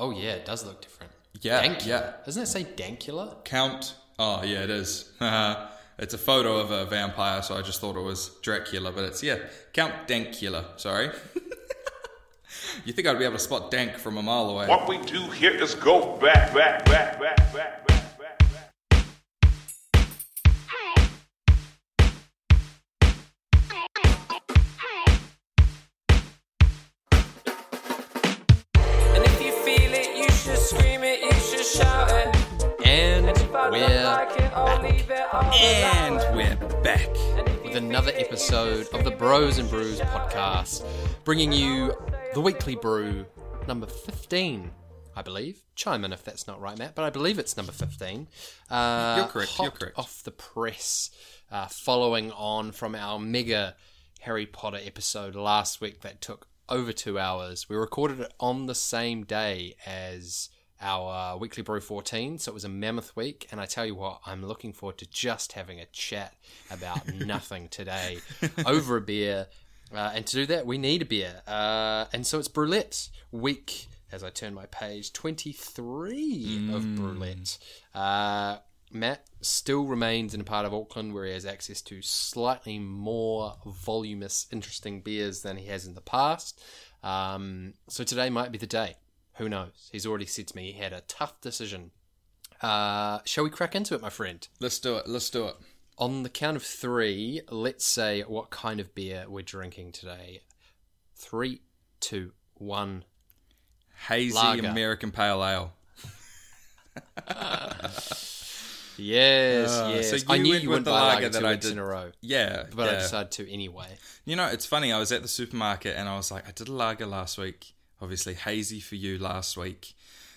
Oh yeah, it does look different. Yeah, Dankula. yeah. Doesn't it say Dankula? Count. Oh, yeah, it is. Uh-huh. it's a photo of a vampire, so I just thought it was Dracula, but it's, yeah, Count Dankula. Sorry. you think I'd be able to spot Dank from a mile away? What we do here is go back, back, back, back, back, we're don't like it, I'll leave it, I'll And we're back. And if you with another episode of the Bros and Brews podcast, bringing you the weekly brew number 15, I believe. Chime in if that's not right, Matt, but I believe it's number 15. Uh, You're correct, you're correct. Off the press, uh, following on from our mega Harry Potter episode last week that took over two hours. We recorded it on the same day as our uh, weekly brew 14 so it was a mammoth week and i tell you what i'm looking forward to just having a chat about nothing today over a beer. Uh, and to do that we need a beer. Uh, and so it's Brew-lette week as i turn my page 23 of Brew-lette. Uh, matt still remains in a part of auckland where he has access to slightly more voluminous interesting beers than he has in the past. Um, so today might be the day who knows? He's already said to me he had a tough decision. Uh, shall we crack into it, my friend? Let's do it. Let's do it. On the count of three, let's say what kind of beer we're drinking today. Three, two, one. Hazy Lager. American Pale Ale. Yes, Uh, yes. so I knew went you with the lager lager that I did. in a row, Yeah, but I decided to anyway. You know, it's funny. I was at the supermarket and I was like, I did a lager last week. Obviously, hazy for you last week,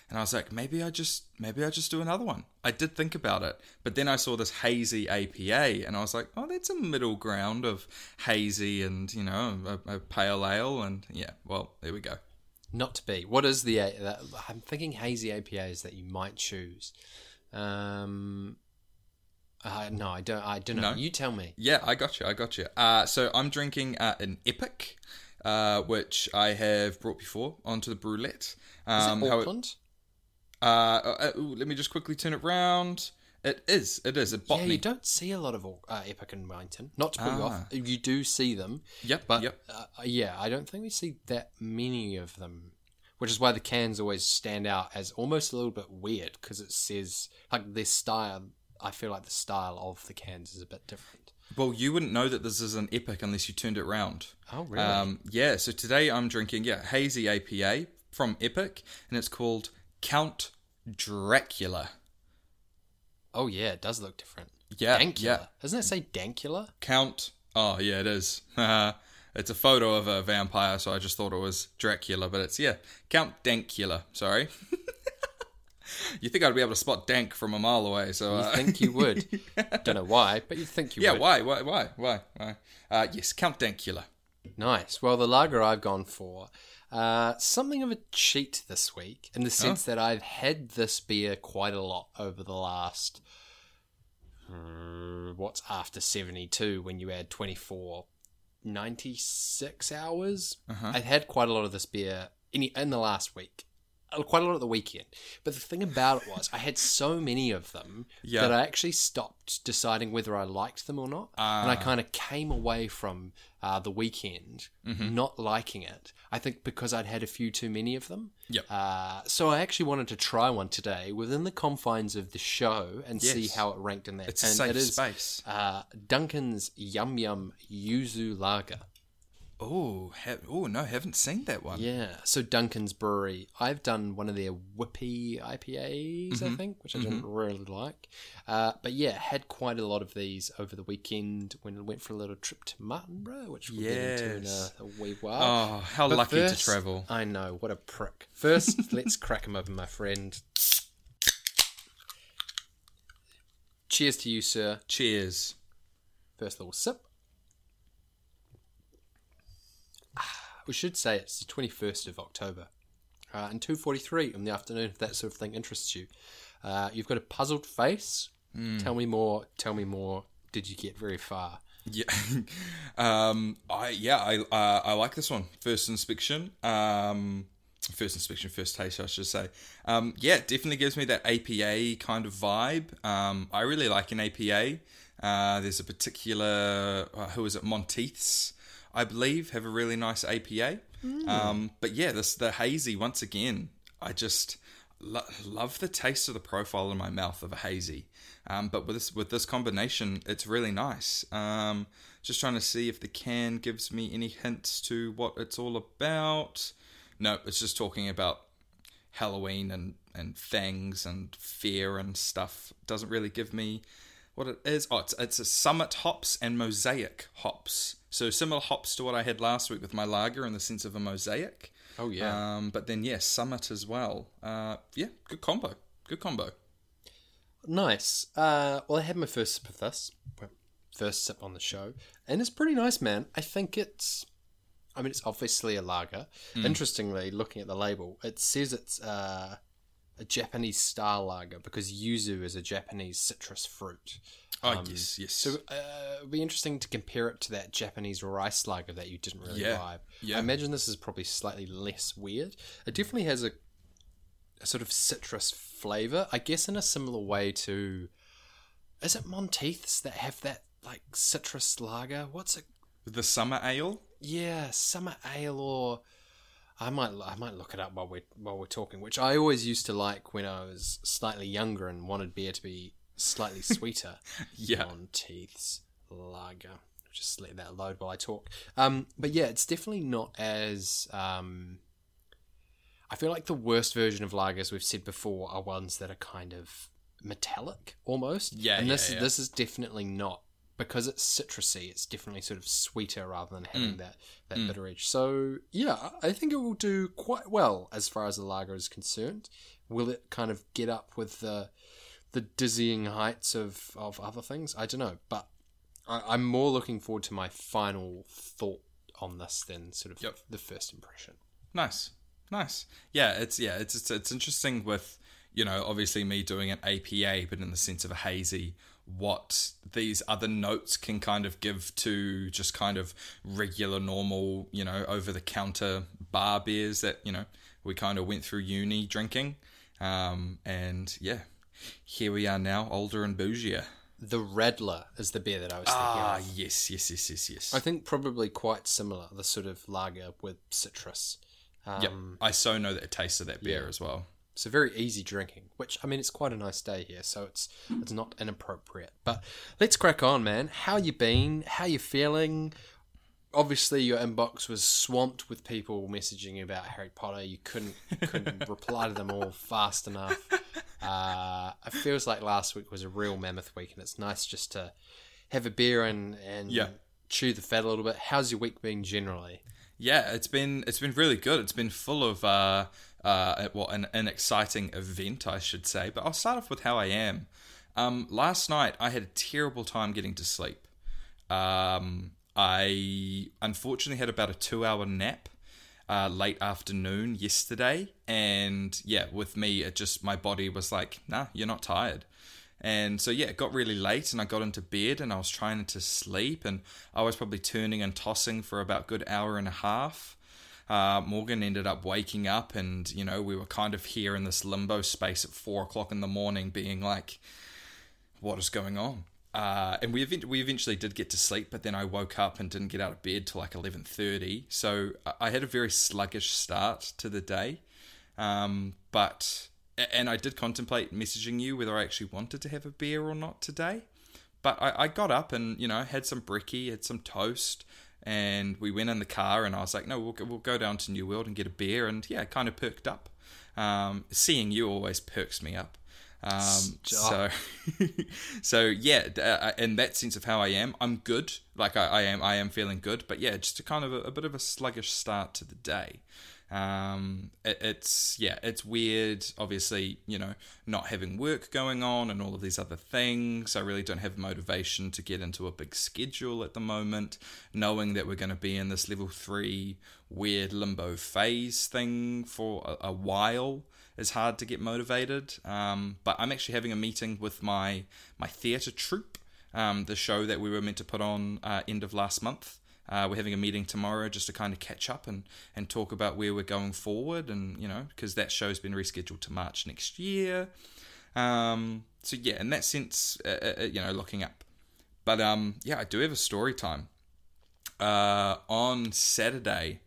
and I was like, maybe I just, maybe I just do another one. I did think about it, but then I saw this hazy APA, and I was like, oh, that's a middle ground of hazy and you know a, a pale ale, and yeah, well, there we go. Not to be. What is the? I'm thinking hazy APAs that you might choose. Um, uh, no, I don't. I don't know. No? You tell me. Yeah, I got you. I got you. Uh, so I'm drinking uh, an Epic, uh, which I have brought before onto the Brew-lette. Is Um, it how it- Auckland? uh, uh, let me just quickly turn it round. It is. It is. A Yeah, you don't see a lot of uh, Epic and Wellington. Not to put you Ah. off, you do see them. Yep, But yep. uh, yeah, I don't think we see that many of them. Which is why the cans always stand out as almost a little bit weird because it says like their style. I feel like the style of the cans is a bit different. Well, you wouldn't know that this is an epic unless you turned it round. Oh, really? Um, yeah. So today I'm drinking yeah hazy APA from Epic, and it's called Count Dracula. oh yeah, it does look different. Yeah, Dankula. yeah. Doesn't it say Dankula? Count. Oh yeah, it is. it's a photo of a vampire, so I just thought it was Dracula, but it's yeah Count Dankula. Sorry. you think I'd be able to spot Dank from a mile away? So You uh, think you would? Don't know why, but you think you yeah. would. Why? Why? Why? Why? Why? Uh, yes, Count Dankula. Nice. Well, the lager I've gone for, uh, something of a cheat this week, in the sense that I've had this beer quite a lot over the last. uh, what's after 72 when you add 24? 96 hours? I've had quite a lot of this beer in, in the last week. Uh, Quite a lot at the weekend. But the thing about it was, I had so many of them Yeah. that I actually stopped deciding whether I liked them or not. and I kind of came away from uh, the weekend not liking it. I think because I'd had a few too many of them. Yep. Uh, so I actually wanted to try one today within the confines of the show and see how it ranked in that. It's a safe it is, space. Uh, Duncan's Yum Yum Yuzu Lager. Oh, ha- oh no, haven't seen that one. Yeah, so Duncan's Brewery. I've done one of their Whippy IPAs, Mm-hmm. I think, which I didn't really like. Uh, but yeah, had quite a lot of these over the weekend when I went for a little trip to Martinborough, which we'll get into in a, Yes. a wee while. Oh, how But lucky first- to travel. I know, what a prick. First, let's crack him open, my friend. Cheers to you, sir. Cheers. First little sip. We should say it's the 21st of October. Uh, and 2.43 in the afternoon, if that sort of thing interests you. Uh, you've got a puzzled face. Tell me more. Tell me more. Did you get very far? Yeah, um, I yeah, I uh, I like this one. First inspection. Um, first inspection, first taste, I should say. Um, yeah, it definitely gives me that APA kind of vibe. Um, I really like an APA. Uh, there's a particular, uh, who is it, Monteiths, I believe, have a really nice APA. Um, but yeah, this the hazy once again. I just lo- love the taste of the profile in my mouth of a hazy. Um, but with this with this combination, it's really nice. Um, just trying to see if the can gives me any hints to what it's all about. No, it's just talking about Halloween and and fangs and fear and stuff. Doesn't really give me what it is. Oh, it's it's a summit hops and mosaic hops. So similar hops to what I had last week with my lager in the sense of a mosaic. Oh yeah. Um, but then yeah, summit as well. Uh, yeah, good combo. Good combo. Nice. Uh, well, I had my first sip of this, first sip on the show, and it's pretty nice, man. I think it's. I mean, it's obviously a lager. Hmm. Interestingly, looking at the label, it says it's uh, a Japanese style lager because yuzu is a Japanese citrus fruit. Oh yes, yes. So uh, it'd be interesting to compare it to that Japanese rice lager that you didn't really Yeah, vibe. yeah. I imagine this is probably slightly less weird. It definitely has a, a sort of citrus flavor. I guess in a similar way to, is it Monteiths that have that like citrus lager? What's it? the summer ale. Yeah, summer ale or. I might I might look it up while we're while we're talking, which I always used to like when I was slightly younger and wanted beer to be slightly sweeter. Yeah. Monteith's lager. Just let that load while I talk. Um, but yeah, it's definitely not as. Um, I feel like the worst version of lagers we've said before are ones that are kind of metallic almost. Yeah, and this yeah. this is definitely not because it's citrusy. It's definitely sort of sweeter rather than Mm. having that that bitter edge. So yeah, I think it will do quite well as far as the lager is concerned. Will it kind of get up with the the dizzying heights of, of other things? I don't know, but I, I'm more looking forward to my final thought on this than sort of Yep. the first impression. Nice, nice. Yeah, it's yeah, it's it's, it's interesting with you know obviously me doing an APA, but in the sense of a hazy, what these other notes can kind of give to just kind of regular, normal, you know, over the counter bar beers that you know we kind of went through uni drinking, um, and yeah, here we are now, older and bougier. The Radler is the beer that I was thinking Ah, of. yes, yes, yes, yes, yes. I think probably quite similar, the sort of lager with citrus. Um, Yep, I so know the taste of that beer yeah. as well. So very easy drinking, which I mean it's quite a nice day here, so it's it's not inappropriate. But let's crack on, man. How you been? How you feeling? Obviously, your inbox was swamped with people messaging you about Harry Potter. You couldn't couldn't reply to them all fast enough. Uh, it feels like last week was a real mammoth week, and it's nice just to have a beer and and Yeah. chew the fat a little bit. How's your week been generally? Yeah, it's been it's been really good. It's been full of uh, uh, well, an, an exciting event, I should say. But I'll start off with how I am. Um, last night, I had a terrible time getting to sleep. Um, I unfortunately had about a two-hour nap uh, late afternoon yesterday, and yeah, with me, it just my body was like, "Nah, you're not tired." And so yeah, it got really late and I got into bed and I was trying to sleep and I was probably turning and tossing for about good hour and a half. Uh, Morgan ended up waking up and you know we were kind of here in this limbo space at four o'clock in the morning, being like, "What is going on?" Uh, and we we eventually did get to sleep, but then I woke up and didn't get out of bed till like eleven thirty. So I- I had a very sluggish start to the day. Um, but and I did contemplate messaging you whether I actually wanted to have a beer or not today. But I, I got up and you know had some brekkie, had some toast, and we went in the car and I was like, no, we'll go, we'll go down to New World and get a beer, and yeah, kind of perked up. Um, seeing you always perks me up. Um, so, so yeah, uh, in that sense of how I am, I'm good. Like I, I am, I am feeling good. But yeah, just a kind of a, a bit of a sluggish start to the day. Um, it, it's yeah, it's weird. Obviously, you know, not having work going on and all of these other things. I really don't have motivation to get into a big schedule at the moment. Knowing that we're going to be in this level three weird limbo phase thing for a, a while is hard to get motivated. Um, but I'm actually having a meeting with my my theatre troupe, um, the show that we were meant to put on uh, end of last month. Uh, we're having a meeting tomorrow just to kind of catch up and, and talk about where we're going forward, and you know, because that show's been rescheduled to March next year. Um, so yeah, in that sense, uh, uh, you know, looking up. But um, yeah, I do have a story time. Uh, on Saturday,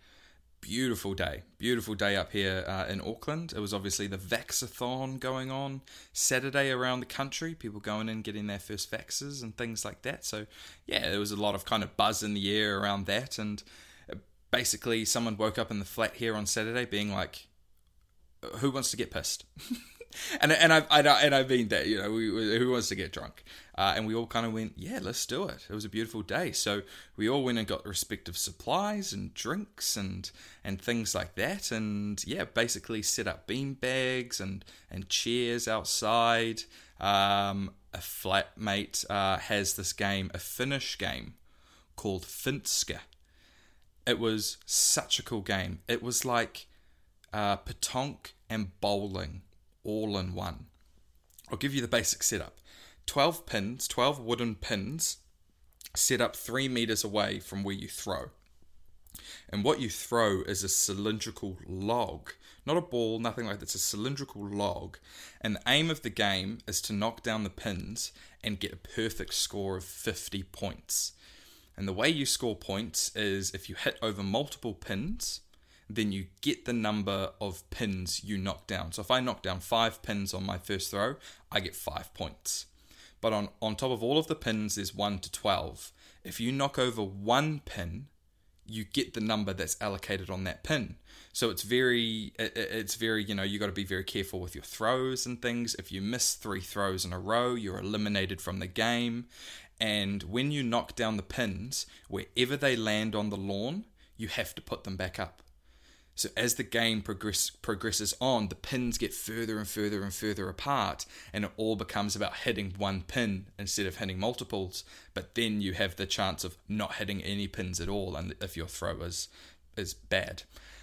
beautiful day, beautiful day up here uh, in Auckland. It was obviously the Vaxathon going on Saturday around the country. People going in getting their first vaxes and things like that. So yeah, there was a lot of kind of buzz in the air around that. And uh, basically, someone woke up in the flat here on Saturday being like, "Who wants to get pissed?" and and I, I and I mean that you know we, we- who wants to get drunk, uh, and we all kind of went yeah let's do it. It was a beautiful day, so we all went and got respective supplies and drinks and and things like that, and yeah basically set up bean bags and and chairs outside. Um, a flatmate uh, has this game, a Finnish game called Finska. It was such a cool game. It was like uh, petanque and bowling all in one. I'll give you the basic setup 12 pins, 12 wooden pins set up three meters away from where you throw. And what you throw is a cylindrical log, not a ball, nothing like that. It's a cylindrical log. And the aim of the game is to knock down the pins and get a perfect score of 50 points. And the way you score points is if you hit over multiple pins, then you get the number of pins you knock down. So if I knock down five pins on my first throw, I get five points. But on, on top of all of the pins, there's 1 to 12. If you knock over one pin, you get the number that's allocated on that pin. So it's very, it- it- it's very, you know, you got to be very careful with your throws and things. If you miss three throws in a row, you're eliminated from the game. And when you knock down the pins, wherever they land on the lawn, you have to put them back up. So as the game progress, progresses on, the pins get further and further and further apart, and it all becomes about hitting one pin instead of hitting multiples. But then you have the chance of not hitting any pins at all, and if your throw is is bad.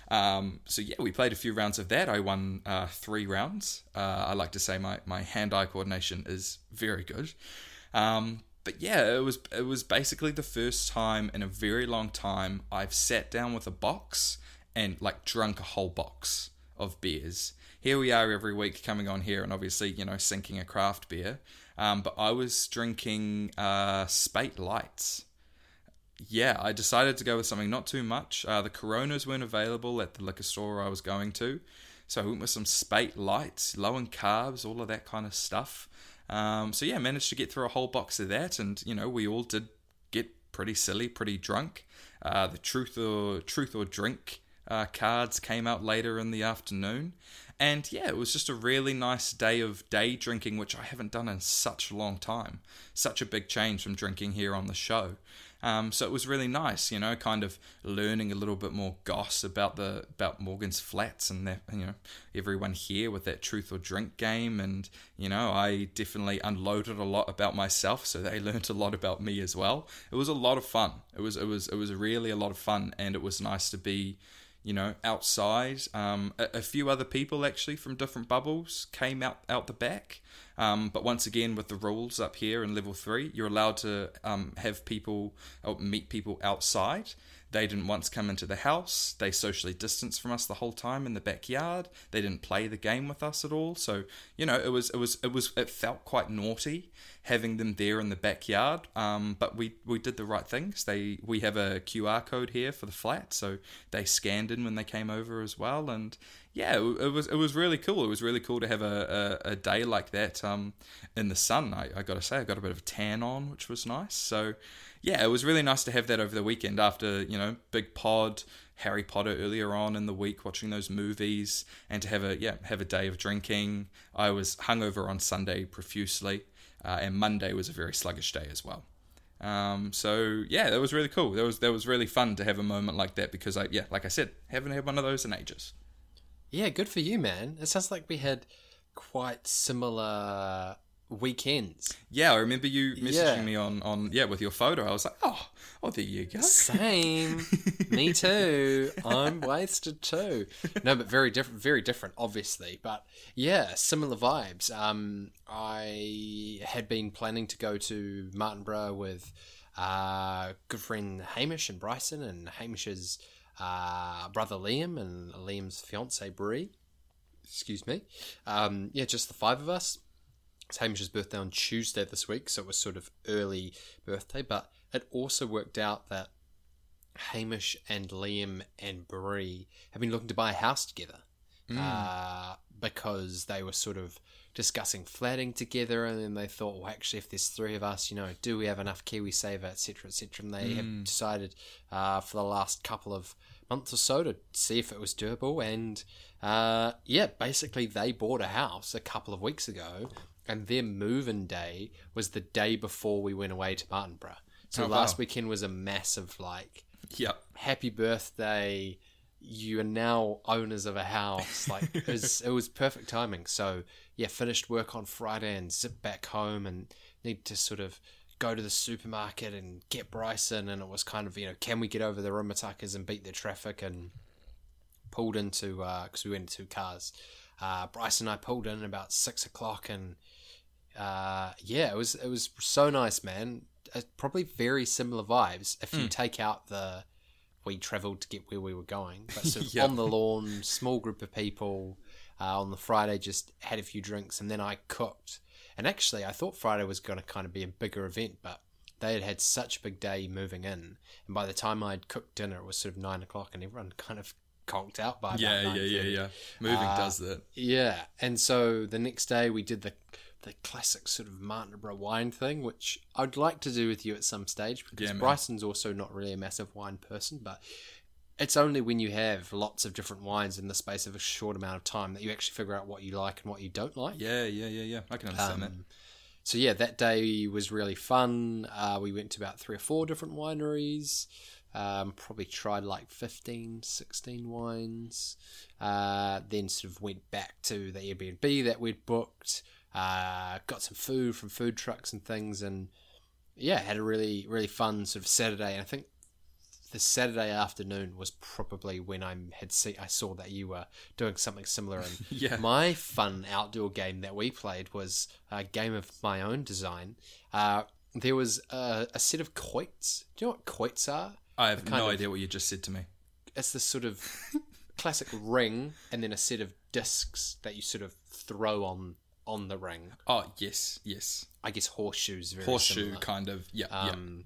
Um, so yeah, we played a few rounds of that. I won uh, three rounds. Uh, I like to say my, my hand-eye coordination is very good. Um, but yeah, it was it was basically the first time in a very long time I've sat down with a box and like drunk a whole box of beers. Here we are every week coming on here and obviously you know sinking a craft beer. Um, but I was drinking uh, Speight's Lights. Yeah, I decided to go with something not too much. Uh, the Coronas weren't available at the liquor store I was going to, so I went with some Speight's Lights, low in carbs, all of that kind of stuff. Um, so yeah, managed to get through a whole box of that, and you know we all did get pretty silly, pretty drunk. Uh, the truth or truth or drink uh, cards came out later in the afternoon, and yeah, it was just a really nice day of day drinking, which I haven't done in such a long time. Such a big change from drinking here on the show. Um, so it was really nice, you know, kind of learning a little bit more goss about the about Morgan's Flats and that, you know, everyone here with that truth or drink game, and you know, I definitely unloaded a lot about myself, so they learnt a lot about me as well. It was a lot of fun. It was it was it was really a lot of fun, and it was nice to be you know, outside. Um, a, a few other people actually from different bubbles came out out the back. Um, but once again, with the rules up here in level three, you're allowed to um, have people or meet people outside. They didn't once come into the house. They socially distanced from us the whole time in the backyard. They didn't play the game with us at all. So you know, it was it was it was it felt quite naughty having them there in the backyard. Um, but we we did the right things. They we have a QR code here for the flat, so they scanned in when they came over as well. And yeah, it, was it was really cool. It was really cool to have a, a, a day like that um, in the sun. I, I got to say, I got a bit of a tan on, which was nice. So yeah, it was really nice to have that over the weekend after you know big pod. Harry Potter earlier on in the week, watching those movies, and to have a yeah have a day of drinking. I was hungover on Sunday profusely, uh, and Monday was a very sluggish day as well. Um, so yeah, that was really cool. That was that was really fun to have a moment like that because I yeah, like I said, haven't had one of those in ages. Yeah, good for you, man. It sounds like we had quite similar weekends. Yeah, I remember you messaging Yeah. me on on yeah with your photo. I was like, oh, oh, there you go. Same. Me too. I'm wasted too. No, but very different. Very different, obviously. But yeah, similar vibes. Um, I had been planning to go to Martinborough with uh, good friend Hamish and Bryson, and Hamish's uh, brother Liam, and Liam's fiance Brie. Excuse me. Um, yeah, just the five of us. It's Hamish's birthday on Tuesday this week, so it was sort of early birthday, but it also worked out that Hamish and Liam and Brie have been looking to buy a house together uh, because they were sort of discussing flatting together, and then they thought, well, actually, if there's three of us, you know, do we have enough KiwiSaver, etc., etc., and they have decided uh, for the last couple of months or so to see if it was doable, and uh, yeah, basically they bought a house a couple of weeks ago, and their move-in day was the day before we went away to Martinborough. So Oh, last wow. weekend was a massive like Yep. happy birthday you are now owners of a house like it was, it was perfect timing so yeah finished work on friday and zip back home and need to sort of go to the supermarket and get bryson and it was kind of you know can we get over the Rimutakas and beat the traffic and pulled into uh, because we went in two cars uh, bryson and i pulled in about six o'clock and uh, yeah, it was it was so nice, man. Uh, probably very similar vibes if you take out the we travelled to get where we were going, but sort of Yeah. on the lawn, small group of people. Uh, on the Friday, just had a few drinks, and then I cooked. And actually, I thought Friday was going to kind of be a bigger event, but they had had such a big day moving in, and by the time I'd cooked dinner, it was sort of nine o'clock, and everyone kind of conked out by Yeah, yeah, yeah, yeah. Moving Uh, does that. Yeah, and so the next day we did the the classic sort of Martinborough wine thing, which I'd like to do with you at some stage because Yeah. Bryson's also not really a massive wine person, but it's only when you have lots of different wines in the space of a short amount of time that you actually figure out what you like and what you don't like. Yeah, yeah, yeah, yeah. I can understand that. Um, so yeah, that day was really fun. Uh, we went to about three or four different wineries. Um, probably tried like 15, 16 wines. Uh, then sort of went back to the Airbnb that we'd booked. Uh, got some food from food trucks and things, and yeah, had a really really fun sort of Saturday. And I think the Saturday afternoon was probably when I had see I saw that you were doing something similar. And Yeah. my fun outdoor game that we played was a game of my own design. Uh, there was a, a set of quoits. Do you know what quoits are? I have no of- idea what you just said to me. It's this sort of classic ring, and then a set of discs that you sort of throw on on the ring. Oh, yes, yes. I guess horseshoes. Very Horseshoe similar. kind of. Yeah, Um,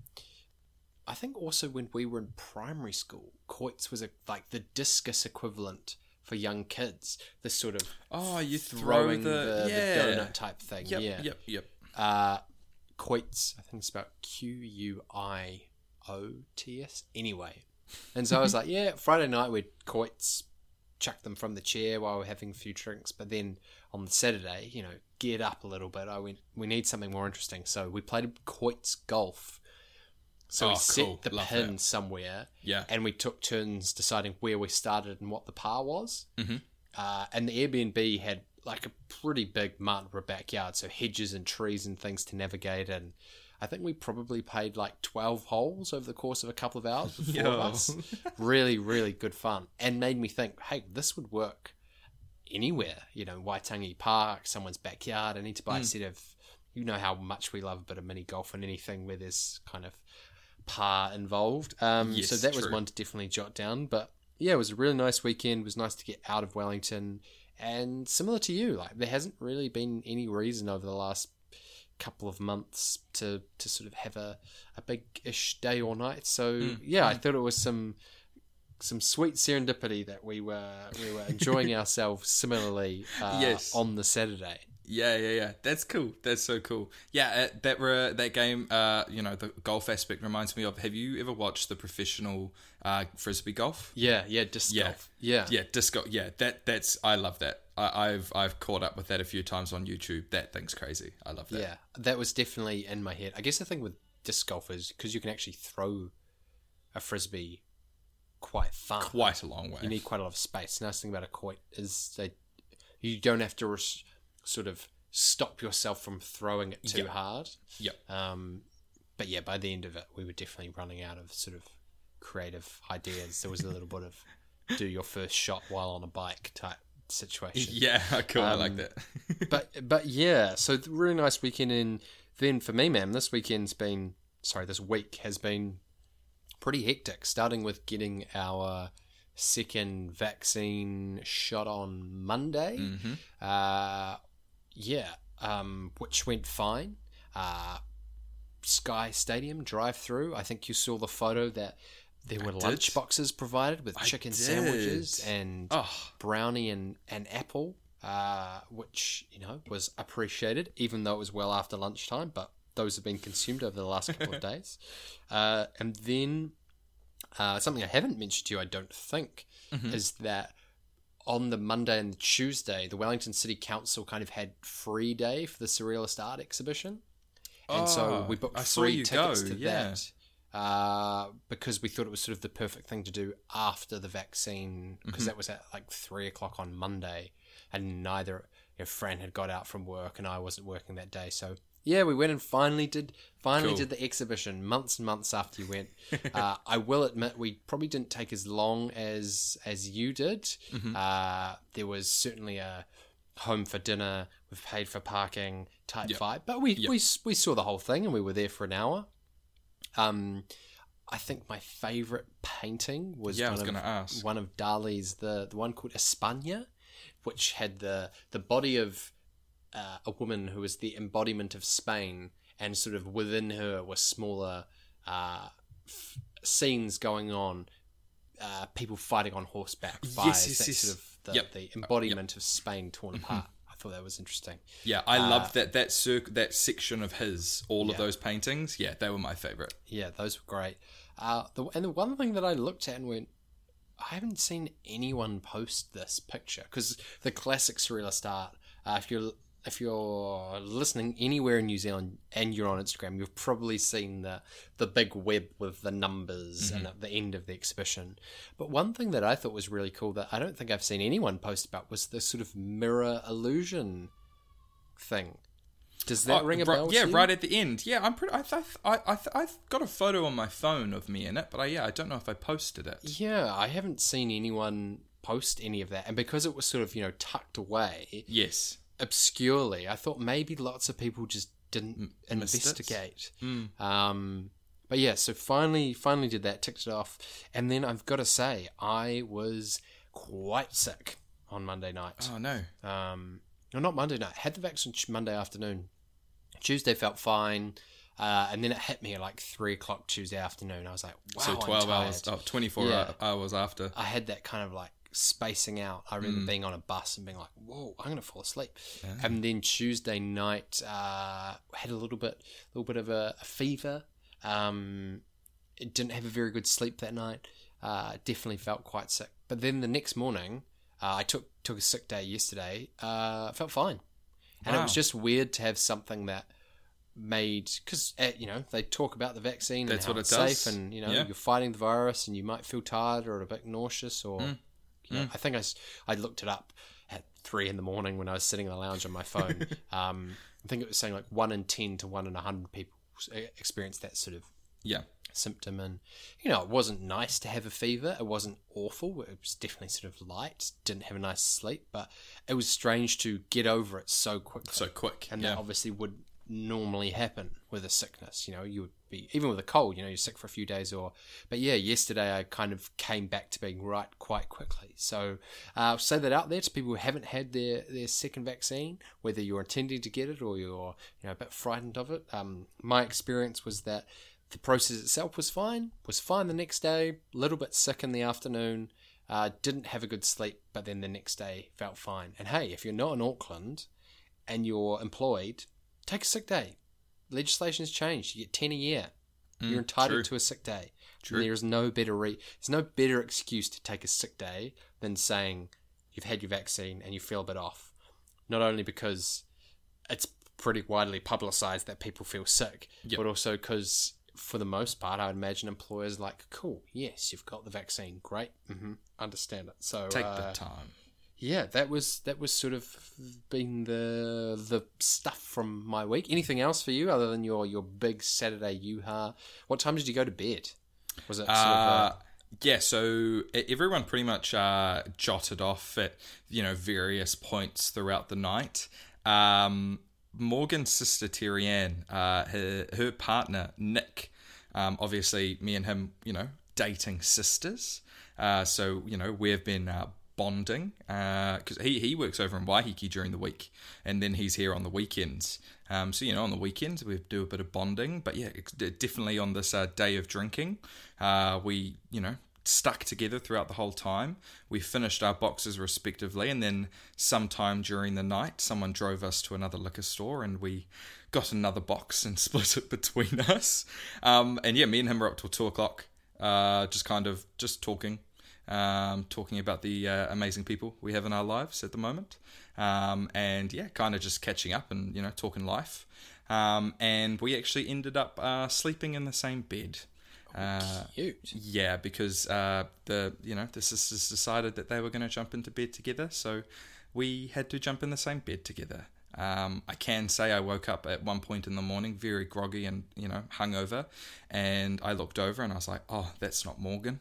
I think also when we were in primary school, quoits was a, like the discus equivalent for young kids. This sort of yeah. Oh, you throwing the, the, the yeah. donut type thing. Yep, yeah. yep, yep. Uh, quoits. I think it's about Q U I O T S. Anyway, and so I was like, yeah, Friday night we'd quoits, chuck them from the chair while we're having a few drinks. But then on the Saturday, you know, geared up a little bit. I went, we need something more interesting. So we played quoits golf. So Oh, we set cool. the Love pin somewhere, Yeah. and we took turns deciding where we started and what the par was. Mm-hmm. Uh, and the Airbnb had like a pretty big Martinborough backyard, so hedges and trees and things to navigate. And I think we probably played like 12 holes over the course of a couple of hours with four of us. really, really good fun. And made me think, hey, this would work anywhere. You know, Waitangi Park, someone's backyard. I need to Hmm. buy a set of, you know how much we love a bit of mini golf and anything where there's kind of par involved. Um, Yes, so that was one to definitely jot down. But yeah, it was a really nice weekend. It was nice to get out of Wellington. And similar to you, like there hasn't really been any reason over the last couple of months to to sort of have a, a big ish day or night. So Mm, yeah, I thought it was some some sweet serendipity that we were we were enjoying ourselves similarly uh, Yes. on the Saturday. Yeah, yeah, yeah. That's cool. That's so cool. Yeah, uh, that uh, that game. Uh, you know, the golf aspect reminds me of. Have you ever watched the professional uh, frisbee golf? Yeah, yeah, disc Yeah. golf. Yeah, Yeah, disco. Yeah, that that's. I love that. I, I've I've caught up with that a few times on YouTube. That thing's crazy. I love that. Yeah, that was definitely in my head. I guess the thing with disc golf is because you can actually throw a frisbee quite far. Quite a long way. You need quite a lot of space. Nice thing about a quoit is they you don't have to res- sort of stop yourself from throwing it too Yep. hard. Yep. Um, but yeah, by the end of it, we were definitely running out of sort of creative ideas. There was a little bit of do your first shot while on a bike type situation Yeah, cool. I like Um, that. but but yeah, so really nice weekend. And then for me, man, this weekend's been sorry, this week has been pretty hectic. Starting with getting our second vaccine shot on Monday. Uh, yeah, um, which went fine. Uh, Sky Stadium drive through. I think you saw the photo that there were lunch boxes provided with I chicken did. sandwiches and Oh. brownie and, and apple, uh, which you know was appreciated, even though it was well after lunchtime. But those have been consumed over the last couple of days. Uh, and then uh, something I haven't mentioned to you, I don't think, Mm-hmm. is that on the Monday and the Tuesday, the Wellington City Council kind of had free day for the Surrealist Art exhibition. And so Oh, we booked I free tickets go, to yeah. that uh, because we thought it was sort of the perfect thing to do after the vaccine because Mm-hmm. that was at like three o'clock on Monday, and neither you know, Fran had got out from work and I wasn't working that day. So yeah, we went and finally did finally Cool. did the exhibition months and months after you went. uh, I will admit we probably didn't take as long as as you did. Mm-hmm. Uh, there was certainly a home for dinner. We've paid for parking type Yep. vibe, but we, Yep. we we saw the whole thing and we were there for an hour. Um, I think my favorite painting was Yeah, I one was of, ask. one of Dali's the the one called España, which had the the body of uh, a woman who was the embodiment of Spain, and sort of within her were smaller uh, f- scenes going on. Uh, people fighting on horseback, fires, yes, that yes. sort of the, Yep. the embodiment of Spain torn apart. I thought that was interesting. Yeah, I loved that that circ- that section of his, all of Uh, those paintings. Yeah, they were my favorite. Yeah, those were great. Uh, the, and the one thing that I looked at and went, I haven't seen anyone post this picture because the classic surrealist art. Uh, if you're if you're listening anywhere in New Zealand and you're on Instagram, you've probably seen the the big web with the numbers and at the end of the exhibition. But one thing that I thought was really cool that I don't think I've seen anyone post about was the sort of mirror illusion thing. Does that Oh, ring a right- bell? Yeah, right at the end. Yeah, I'm pretty. I th- I I th- I've got a photo on my phone of me in it, but I yeah, I don't know if I posted it. Yeah, I haven't seen anyone post any of that. And because it was sort of, you know, tucked away Yes. Obscurely, I thought maybe lots of people just didn't? Hmm. investigate. Um, but yeah, so finally, finally did that, ticked it off. And then I've got to say, I was quite sick on Monday night. Oh no. Um, no, not Monday night. Had the vaccine Monday afternoon. Tuesday felt fine. Uh, and then it hit me at like three o'clock Tuesday afternoon. I was like, wow, so I'm 12 hours, oh, 24 Yeah. hours after. I had that kind of like spacing out. I Mm. remember being on a bus and being like, "Whoa, I'm gonna fall asleep." And then Tuesday night, uh, had a little bit, little bit of a, a fever. Um, it didn't have a very good sleep that night. Uh, definitely felt quite sick. But then the next morning, uh, I took took a sick day yesterday. Uh, felt fine, and it was just weird to have something that made because you know they talk about the vaccine That's and how what it it's does. safe and you know Yeah. you're fighting the virus and you might feel tired or a bit nauseous or Mm. Know, I think I, I looked it up at three in the morning when I was sitting in the lounge on my phone. um, I think it was saying like one in ten to one in a hundred people experience that sort of Yeah. symptom and you know it wasn't nice to have a fever it wasn't awful it was definitely sort of light didn't have a nice sleep but it was strange to get over it so quickly So quick. and yeah. that obviously would normally happen with a sickness you know you would be even with a cold you know you're sick for a few days or but yeah yesterday i kind of came back to being right quite quickly. So uh, say that out there to people who haven't had their their second vaccine whether you're intending to get it or you're you know a bit frightened of it um, my experience was that the process itself was fine was fine the next day a little bit sick in the afternoon uh, didn't have a good sleep but then the next day felt fine. And hey if you're not in auckland and you're employed, take a sick day. Legislation has changed. You get ten a year. you're entitled true. to a sick day. True. And there is no better re- there's no better excuse to take a sick day than saying you've had your vaccine and you feel a bit off. Not only because it's pretty widely publicized that people feel sick, Yep. but also because for the most part, I would imagine employers like, cool, yes, you've got the vaccine, great, hmm understand it. So Take uh, the time. Yeah, that was that was sort of been the the stuff from my week. Anything else for you other than your your big Saturday yoo-ha? What time did you go to bed? Was it sort Uh, of uh, yeah, so everyone pretty much uh, jotted off at you know various points throughout the night. Um, Morgan's sister Terry Ann, uh, her her partner Nick. Um, obviously, me and him, you know, dating sisters. Uh, so you know, we've been uh, bonding because he he works over in Waiheke during the week, and then he's here on the weekends. Um, so you know, on the weekends we do a bit of bonding, but yeah, definitely on this uh, day of drinking, uh, we you know stuck together throughout the whole time. We finished our boxes respectively, and then sometime during the night, someone drove us to another liquor store, and we got another box and split it between us. Um, and yeah, me and him were up till two o'clock, uh, just kind of just talking, um, talking about the uh, amazing people we have in our lives at the moment, um, and yeah, kind of just catching up and you know talking life. Um, and we actually ended up uh, sleeping in the same bed. Uh, Cute. yeah, because uh, the you know the sisters decided that they were going to jump into bed together, so we had to jump in the same bed together. Um, I can say I woke up at one point in the morning very groggy and you know hungover, and I looked over and I was like, "Oh, that's not Morgan."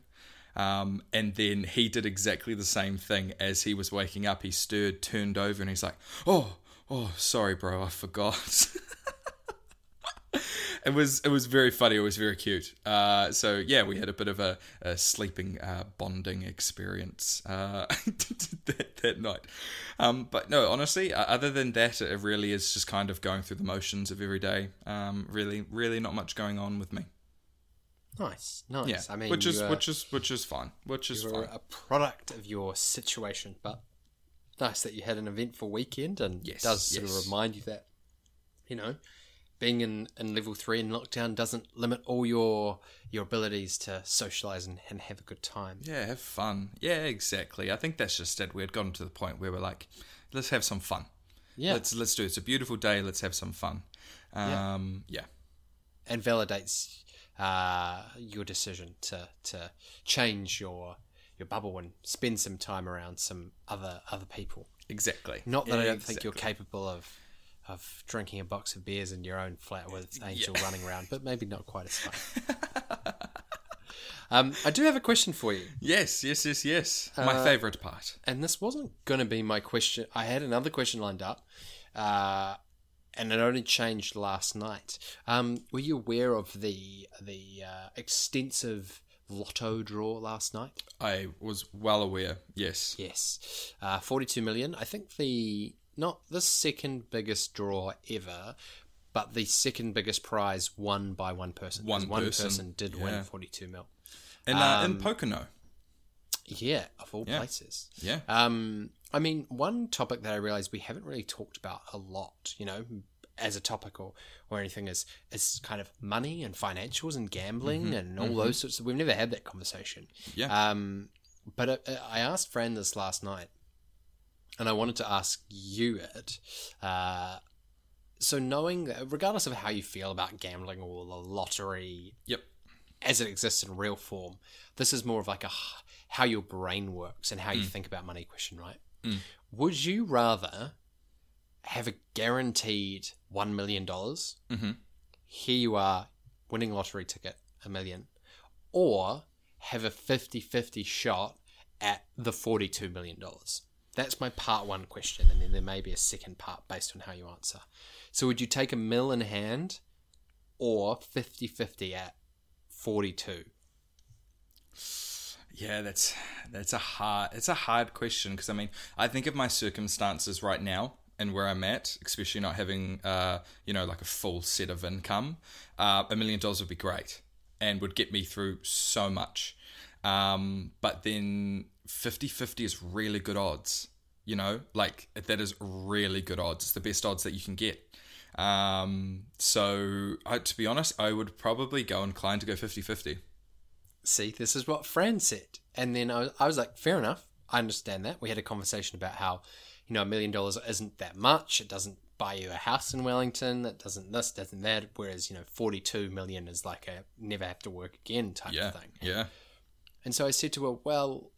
Um, and then he did exactly the same thing as he was waking up. He stirred, turned over, and he's like, "Oh, oh, sorry, bro, I forgot." it was it was very funny. It was very cute. Uh, so yeah, we had a bit of a, a sleeping uh, bonding experience uh, that, that night. Um, but no, honestly, other than that, it really is just kind of going through the motions of every day. Um, really, really not much going on with me. Nice, nice. Yeah, I mean, which is uh, which is which is fine. Which is were a product of your situation, but nice that you had an eventful weekend, and Yes, does sort yes. of remind you that you know being in, in level three in lockdown doesn't limit all your your abilities to socialize and, and have a good time. Yeah, have fun. Yeah, exactly. I think that's just it. We had gotten to the point where we're like, let's have some fun. Yeah, Let's let's do it. It's a beautiful day. Let's have some fun. Yeah. Um, yeah. and validates uh, your decision to to change your your bubble and spend some time around some other other people. Exactly. Not that I don't think you're capable of of drinking a box of beers in your own flat with Angel running around, but maybe not quite as fun. um, I do have a question for you, Yes, yes, yes, yes. Uh, My favorite part. and this wasn't going to be my question. I had another question lined up, uh, and it only changed last night. Um, were you aware of the the uh, extensive lotto draw last night? I was well aware. Yes. Yes, uh, forty-two million. I think the not the second biggest draw ever, but the second biggest prize won by one person. One one person, person did yeah. win forty-two mil. And uh, Um, in Pokeno. Yeah, of all Yeah. places. Yeah. Um, I mean, one topic that I realized we haven't really talked about a lot, you know, as a topic or, or anything is is kind of money and financials and gambling and all those sorts of. We've never had that conversation. Yeah. Um, but uh, I asked Fran this last night, and I wanted to ask you it. Uh, so knowing that, regardless of how you feel about gambling or the lottery Yep. as it exists in real form, this is more of like a how your brain works and how Mm. you think about money question, right? Would you rather have a guaranteed $1 million? Mm-hmm. Here you are, winning lottery ticket, a million, or have a 50 50 shot at the $42 million? That's my part one question, and then there may be a second part based on how you answer. So, would you take a mill in hand or 50 50 at 42? Yeah, that's that's a hard it's a hard question because I mean I think of my circumstances right now and where I'm at, especially not having uh, you know like a full set of income, uh, a million dollars would be great and would get me through so much. Um, but then 50-50 is really good odds. You know, like that is really good odds. It's the best odds that you can get. Um, so I, to be honest, I would probably go inclined to go 50-50. See, this is what Fran said. And then I was, I was like, fair enough. I understand that. We had a conversation about how, you know, a million dollars isn't that much. It doesn't buy you a house in Wellington. It doesn't this, doesn't that. Whereas, you know, 42 million is like a never have to work again type Yeah, of thing. yeah. And so I said to her, well,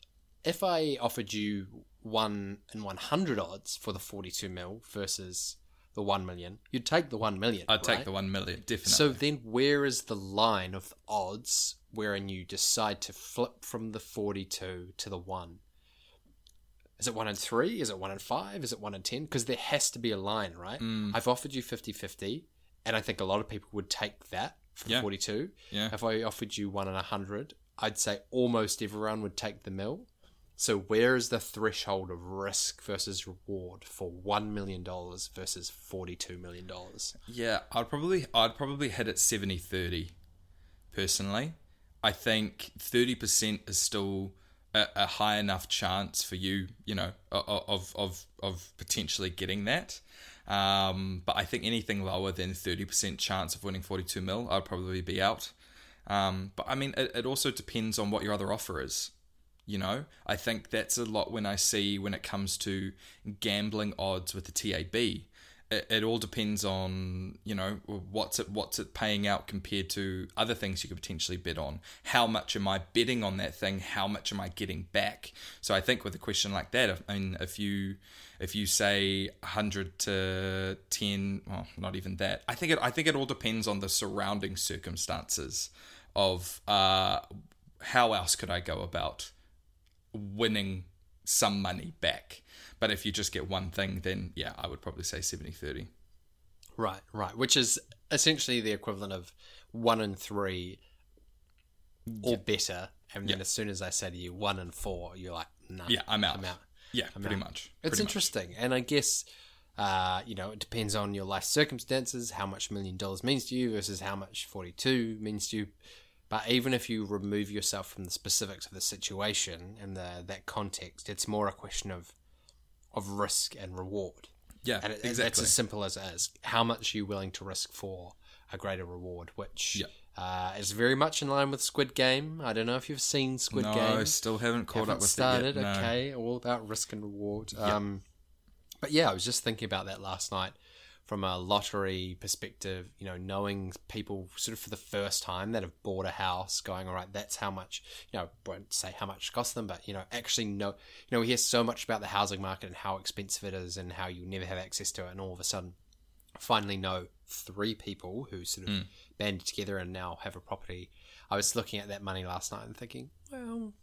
if I offered you one in 100 odds for the 42 mil versus the 1 million, you'd take the 1 million. I'd take the one million, definitely. So then, where is the line of odds wherein you decide to flip from the 42 to the 1? Is it one in three? Is it one in five? Is it one in ten? Because there has to be a line, right? Mm. I've offered you 50 50, and I think a lot of people would take that for Yeah. 42. Yeah. If I offered you one in a 100, I'd say almost everyone would take the mill. So where is the threshold of risk versus reward for $1 million versus $42 million? Yeah, I'd probably I'd probably hit it 70-30 personally. I think 30% is still a, a high enough chance for you, you know, of of of potentially getting that. Um, but I think anything lower than 30% chance of winning 42 mil, I'd probably be out. Um, but I mean, it, it also depends on what your other offer is. You know, I think that's a lot when I see when it comes to gambling odds with the TAB. It, it all depends on you know what's it what's it paying out compared to other things you could potentially bet on. How much am I betting on that thing? How much am I getting back? So I think with a question like that, I mean, if you if you say 100 to 10, well, not even that. I think it I think it all depends on the surrounding circumstances of uh, how else could I go about winning some money back. But if you just get one thing, then yeah, I would probably say 70 30. Right, right. Which is essentially the equivalent of one in three or better. And then Yeah. as soon as I say to you one in four, you're like, nah, Yeah, I'm out. I'm out. Yeah, pretty out. much. It's Pretty much. interesting, and I guess uh, you know it depends on your life circumstances, how much million dollars means to you versus how much forty two means to you. But even if you remove yourself from the specifics of the situation and the that context, it's more a question of of risk and reward. Yeah, And it, it's as simple as it is. How much are you willing to risk for a greater reward? Which Yeah. uh, is very much in line with Squid Game. I don't know if you've seen Squid Game. no, Game still haven't caught haven't up with started. it yet. No. Okay, all about risk and reward. Um, but yeah, I was just thinking about that last night from a lottery perspective. You know, knowing people sort of for the first time that have bought a house, going all right, that's how much. You know, won't say how much it cost them, but you know, actually know. You know, we hear so much about the housing market and how expensive it is, and how you never have access to it, and all of a sudden finally know three people who sort of banded together and now have a property. I was looking at that money last night and thinking, well,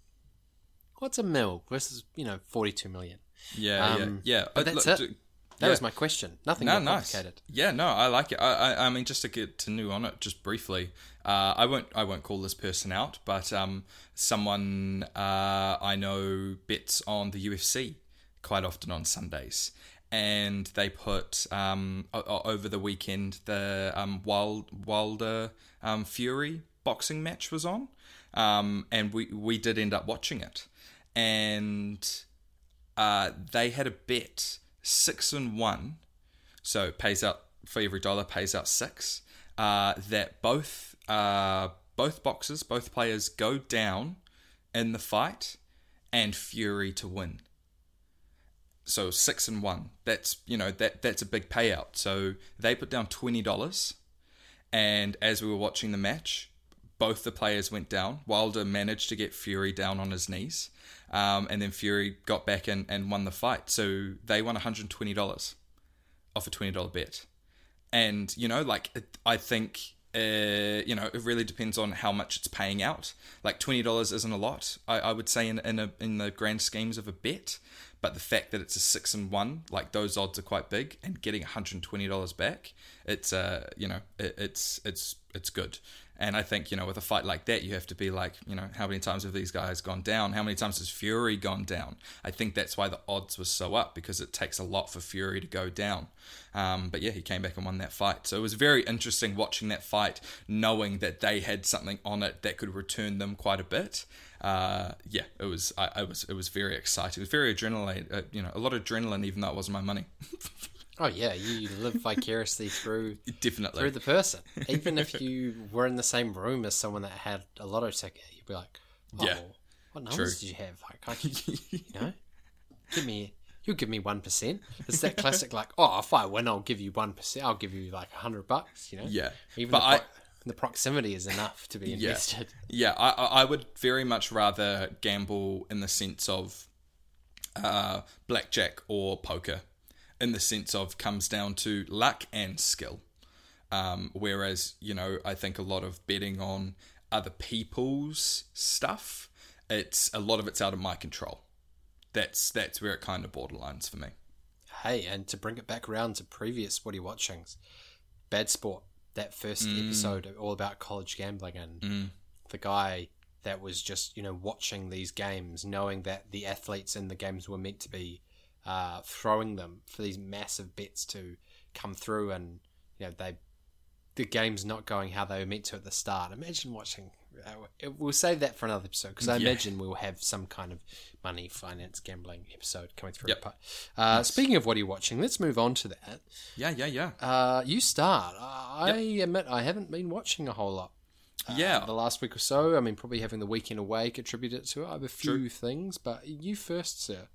what's a mil versus you know forty two million? Yeah, Um, yeah, yeah. but that's look, it. That yeah. was my question. Nothing No, more nice. complicated. Yeah, no, I like it. I, I, I mean, just to get to new on it, just briefly. Uh, I won't, I won't call this person out, but um, someone uh, I know bets on the UFC quite often on Sundays, and they put um, o- over the weekend the um, Wild Wilder um, Fury boxing match was on, um, and we we did end up watching it, and uh, they had a bet six and one, so pays out for every dollar pays out six. Uh, that both uh, both boxes, both players go down in the fight, and Fury to win. So six and one. That's you know that that's a big payout. So they put down twenty dollars, and as we were watching the match, both the players went down. Wilder managed to get Fury down on his knees, um, and then Fury got back and, and won the fight. So they won $120 off a $20 bet. And, you know, like, I think, uh, you know, it really depends on how much it's paying out. Like, $20 isn't a lot, I, I would say, in, in, a, in the grand schemes of a bet. But the fact that it's a six and one, like those odds are quite big, and getting $120 back, it's uh, you know, it, it's it's it's good. And I think you know, with a fight like that, you have to be like, you know, how many times have these guys gone down? How many times has Fury gone down? I think that's why the odds were so up because it takes a lot for Fury to go down. Um, but yeah, he came back and won that fight. So it was very interesting watching that fight, knowing that they had something on it that could return them quite a bit. Uh, yeah, it was. I, I was. It was very exciting. It was very adrenaline. Uh, you know, a lot of adrenaline, even though it wasn't my money. Oh yeah, you live vicariously through Definitely. through the person. Even if you were in the same room as someone that had a lotto ticket, you'd be like, oh, Yeah, what numbers did you have? Like, I could, you know, give me, you'll give me one percent. It's that classic, like, oh, if I win, I'll give you one percent. I'll give you like a hundred bucks. You know, Yeah, Even but the, I- pro- the proximity is enough to be invested. yeah. I, I I would very much rather gamble in the sense of uh, blackjack or poker, in the sense of comes down to luck and skill. Um, whereas you know, I think a lot of betting on other people's stuff, it's a lot of it's out of my control. that's that's where it kind of borderlines for me. Hey, and to bring it back around to previous What Are You Watchings, Bad Sport, that first episode all about college gambling and the guy that was just, you know, watching these games, knowing that the athletes in the games were meant to be uh, throwing them for these massive bets to come through and, you know, they the game's not going how they were meant to at the start. Imagine watching. Uh, we'll save that for another episode because I Yeah. imagine we'll have some kind of money, finance, gambling episode coming through. Yep. Uh, Speaking of what are you watching, let's move on to that. Yeah, yeah, yeah, Uh, you start. I admit I haven't been watching a whole lot. yeah. The last week or so, I mean, probably having the weekend away contributed to it. I have a few things, but you first, sir.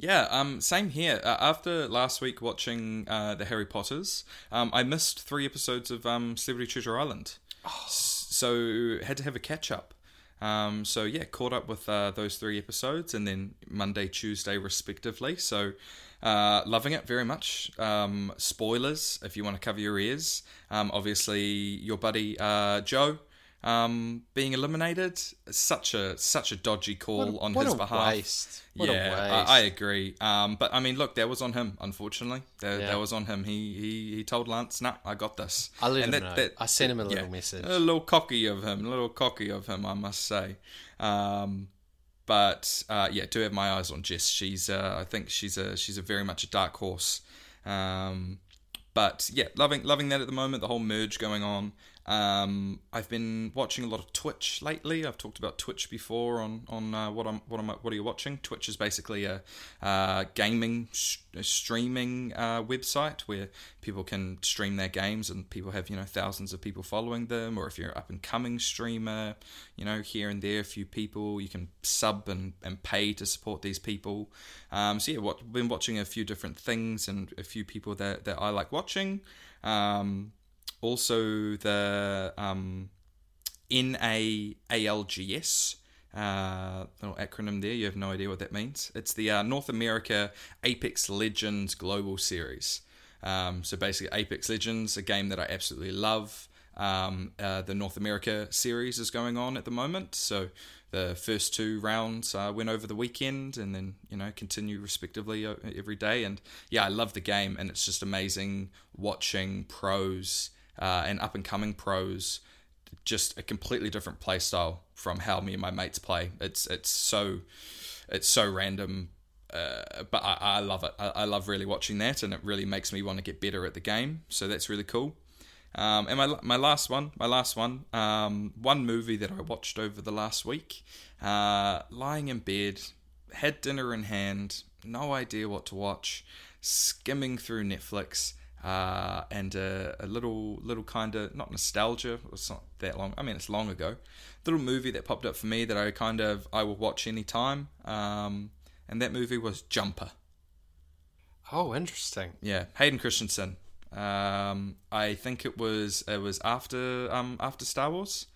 Yeah, um, same here. Uh, after last week watching uh, the Harry Potters, um, I missed three episodes of um, Celebrity Treasure Island, S- so had to have a catch up. Um, so yeah, caught up with uh, those three episodes, and then Monday, Tuesday, respectively. So uh, loving it very much. Um, spoilers, if you want to cover your ears. Um, obviously, your buddy uh, Joe. Um, being eliminated, such a such a dodgy call What- on what his a behalf. waste. What a yeah, waste. I, I agree. Um, but I mean, look, that was on him. Unfortunately, that, Yeah. that was on him. He he, he told Lance, "Nah, I got this." I let And him know. I sent him a little message. A little cocky of him. A little cocky of him, I must say. Um, but uh, yeah, do have my eyes on Jess. She's uh, I think she's a she's a very much a dark horse. Um, but yeah, loving loving that at the moment. The whole merge going on. Um, I've been watching a lot of Twitch lately. I've talked about Twitch before on on uh, what I'm what I'm what are you watching? Twitch is basically a uh, gaming sh- streaming uh, website where people can stream their games and people have you know thousands of people following them. Or if you're an up and coming streamer, you know here and there a few people you can sub and, and pay to support these people. Um, so yeah, what been watching a few different things and a few people that that I like watching. Um, also the um, NAALGS, uh, little acronym there. You have no idea what that means. It's the uh, North America Apex Legends Global Series. Um, so basically, Apex Legends, a game that I absolutely love. Um, uh, the North America series is going on at the moment. So the first two rounds uh, went over the weekend, and then you know continue respectively uh, every day. And yeah, I love the game, and it's just amazing watching pros uh, and up and coming pros just a completely different play style from how me and my mates play. It's it's so it's so random, uh, but I, I love it. I, I love really watching that, and it really makes me want to get better at the game. So that's really cool. Um, and my my last one, my last one, um, one movie that I watched over the last week, uh, lying in bed, had dinner in hand, no idea what to watch, skimming through Netflix, uh, and a, a little little kind of not nostalgia. It's not that long. I mean, it's long ago. Little movie that popped up for me that I kind of I will watch anytime. Um, and that movie was Jumper. Oh, interesting. Yeah, Hayden Christensen. Um, I think it was it was after um, after Star Wars.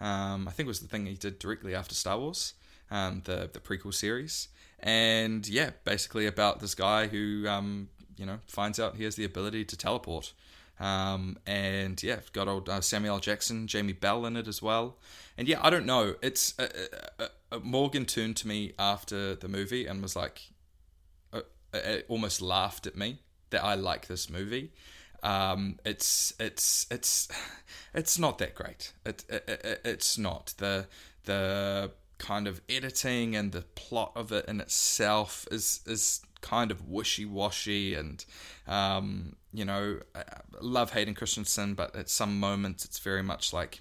Um, I think it was the thing he did directly after Star Wars, um, the the prequel series. And yeah, basically about this guy who um, you know finds out he has the ability to teleport. Um, and yeah, got old uh, Samuel. Jackson, Jamie Bell in it as well. And yeah, I don't know. It's uh, uh, uh, Morgan turned to me after the movie and was like, uh, it almost laughed at me that I like this movie. Um, it's it's it's it's not that great. It, it, it it's not the the kind of editing and the plot of it in itself is is kind of wishy washy and um, you know I I love Hayden Christensen, but at some moments it's very much like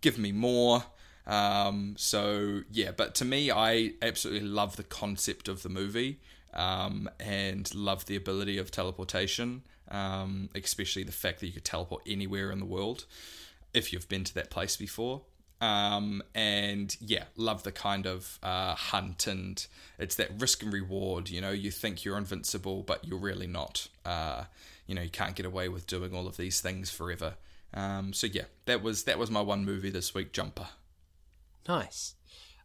give me more. Um, so yeah, but to me, I absolutely love the concept of the movie um, and love the ability of teleportation, um, especially the fact that you could teleport anywhere in the world if you've been to that place before. Um, and yeah, love the kind of uh, hunt and it's that risk and reward. You know, you think you're invincible, but you're really not. Uh, you know, you can't get away with doing all of these things forever. Um, so yeah, that was that was my one movie this week, Jumper. Nice.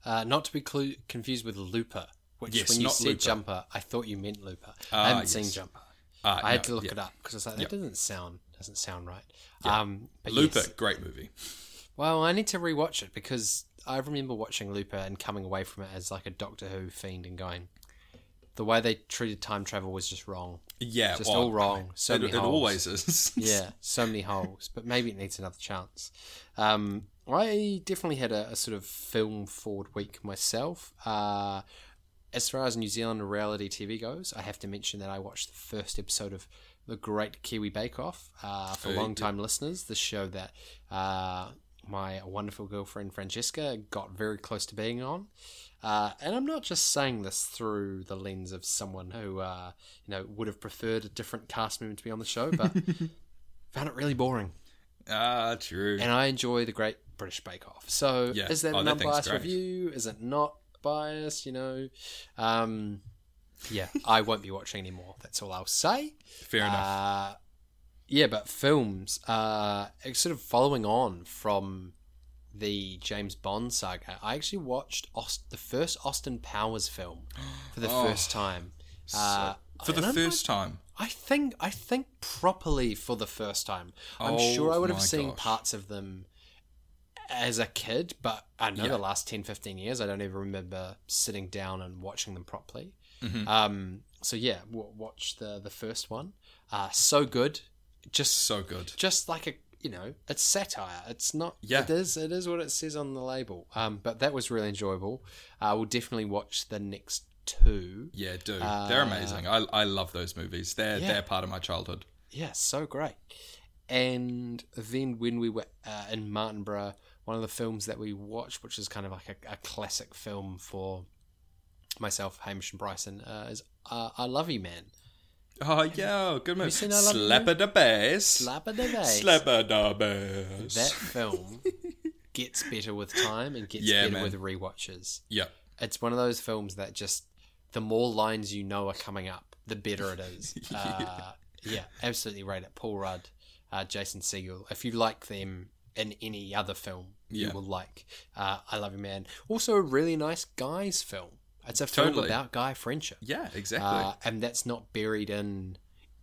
Uh, not to be clu- confused with Looper, which Yes, when you said Looper. Jumper, I thought you meant Looper. Ah, I haven't seen. Jumper. Uh, I had no, to look yeah. it up because I was like, that doesn't sound doesn't sound right. Um, but Looper, yes. great movie. Well, I need to rewatch it because I remember watching Looper and coming away from it as like a Doctor Who fiend and going, the way they treated time travel was just wrong. Yeah, Just well, all wrong. So it, many it holes. always is. yeah, so many holes, but maybe it needs another chance. Um, I definitely had a, a sort of film forward week myself. Uh, as far as New Zealand reality TV goes, I have to mention that I watched the first episode of The Great Kiwi Bake Off. Uh, for Oh, long time listeners, the show that uh, my wonderful girlfriend Francesca got very close to being on. Uh, and I'm not just saying this through the lens of someone who, uh, you know, would have preferred a different cast member to be on the show, but found it really boring. ah, true. And I enjoy the Great British Bake Off. So Yeah. is that Oh, an that unbiased review? Is it not biased? You know, um, yeah, I won't be watching anymore. That's all I'll say. Fair enough. Yeah, but films, uh, it's sort of following on from the James Bond saga. I actually watched Aust- the first Austin Powers film for the Oh, first time. Uh, For the first time. I think I think properly for the first time. I'm Oh sure I would have seen gosh. parts of them as a kid, but I know Yeah. the last 10, 15 years, I don't even remember sitting down and watching them properly. Mm-hmm. Um, so yeah, w- watch the the first one. Uh, so good, just So good. just like a you know, it's satire. It's not. Yeah. it is. It is what it says on the label. Um, but that was really enjoyable. I will definitely watch the next two. Yeah, dude. They're amazing. I, I love those movies. They're Uh, Yeah. they're part of my childhood. Yeah, so great. And then when we were uh, in Martinborough, one of the films that we watched, which is kind of like a, a classic film for myself, Hamish, and Bryson, uh, is uh, I Love You Man. Oh yeah, good movie. seen I Love Slapper the bass. Slap of the bass. Slapper the bass. That film gets better with time and gets Yeah, better man. with rewatches. Yeah. It's one of those films that just the more lines you know are coming up, the better it is. uh, yeah, absolutely rate it. Paul Rudd, uh, Jason Segel. If you like them in any other film, Yeah. you will like uh, I Love You Man. Also, a really nice guys film. It's a film about guy friendship. Yeah, exactly. Uh, and that's not buried in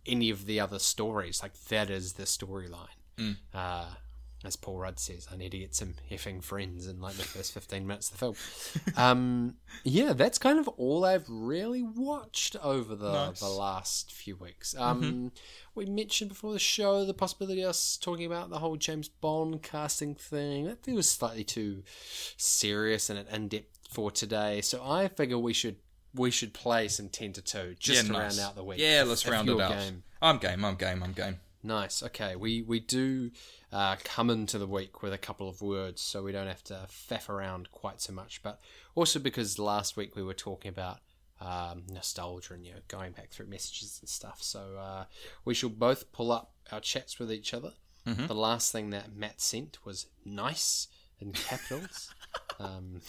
any of the other stories. Like that is the storyline. Mm. Uh, as Paul Rudd says, I need to get some effing friends in like the first fifteen minutes of the film. um, yeah, that's kind of all I've really watched over the Nice. the last few weeks. Um, We mentioned before the show the possibility of us talking about the whole James Bond casting thing. That thing was slightly too serious and in depth for today, so I figure we should we should play some ten to two just yeah, to nice. round out the week. Yeah, let's if round it out. game. I'm game. I'm game. I'm game. Nice. Okay, we we do uh, come into the week with a couple of words, so we don't have to faff around quite so much. But also because last week we were talking about um, nostalgia and you know going back through messages and stuff. So uh, we shall both pull up our chats with each other. The last thing that Matt sent was nice in capitals. um,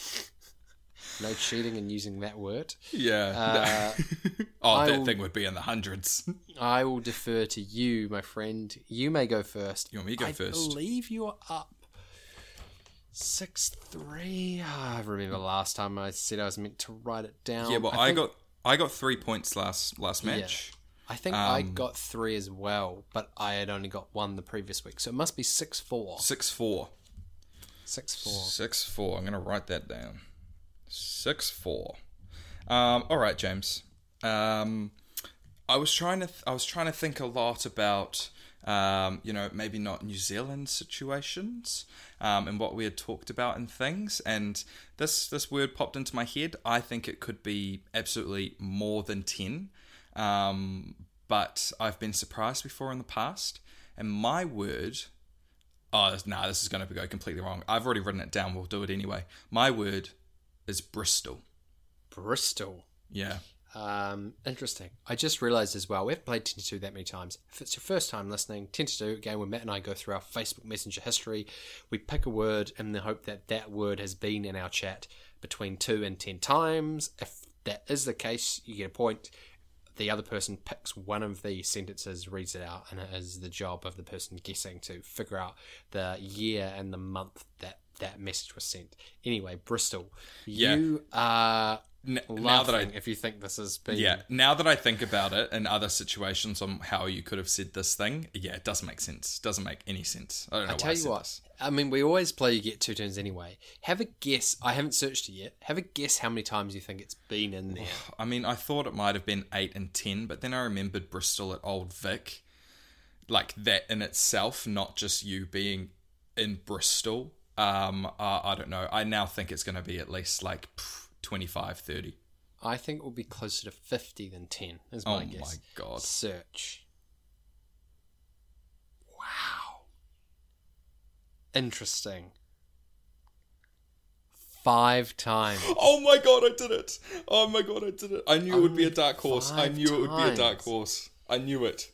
no cheating and using that word. Yeah. Uh, oh, I that will- thing would be in the hundreds. I will defer to you, my friend. You may go first. You want me to go I first? believe you're up six three. I remember last time I said I was meant to write it down. yeah, well, I, think- got I got three points last last match. I think I um, got three as well, but I had only got one the previous week, so it must be six four. Six four. Six four. Six four. I'm gonna write that down. Six four. Um, all right, James. Um, I was trying to. Th- I was trying to think a lot about. Um, you know, maybe not New Zealand situations, um, and what we had talked about and things. And this this word popped into my head. I think it could be absolutely more than ten. Um, but I've been surprised before in the past. And my word Oh, nah, this is going to go completely wrong. I've already written it down. We'll do it anyway. My word is Bristol. Bristol. Yeah. Um, interesting. I just realised as well, we haven't played 10 to 2 that many times. If it's your first time listening, 10 to 2, again, where Matt and I go through our Facebook Messenger history, we pick a word in the hope that that word has been in our chat between 2 and 10 times. If that is the case, you get a point. The other person picks one of the sentences, reads it out, and it is the job of the person guessing to figure out the year and the month that that message was sent. Anyway, Bristol, Yeah. you are N- now that I if you think this has been. yeah, now that I think about it in other situations on how you could have said this thing, yeah, it doesn't make sense. Doesn't make any sense. I don't know I tell I you what. this. I mean, we always play you get two turns anyway. Have a guess. I haven't searched it yet. Have a guess how many times you think it's been in there. I mean, I thought it might have been eight and ten, but then I remembered Bristol at Old Vic, like that in itself, not just you being in Bristol. Um, uh, I don't know. I now think it's going to be at least like pff, 25, 30. I think it will be closer to 50 than 10, is my Oh guess. Oh my God. Search. Wow. Interesting. Five times. Oh my god, I did it! Oh my god, I did it! I knew it would be a dark horse. I knew it would be a dark horse. I knew it.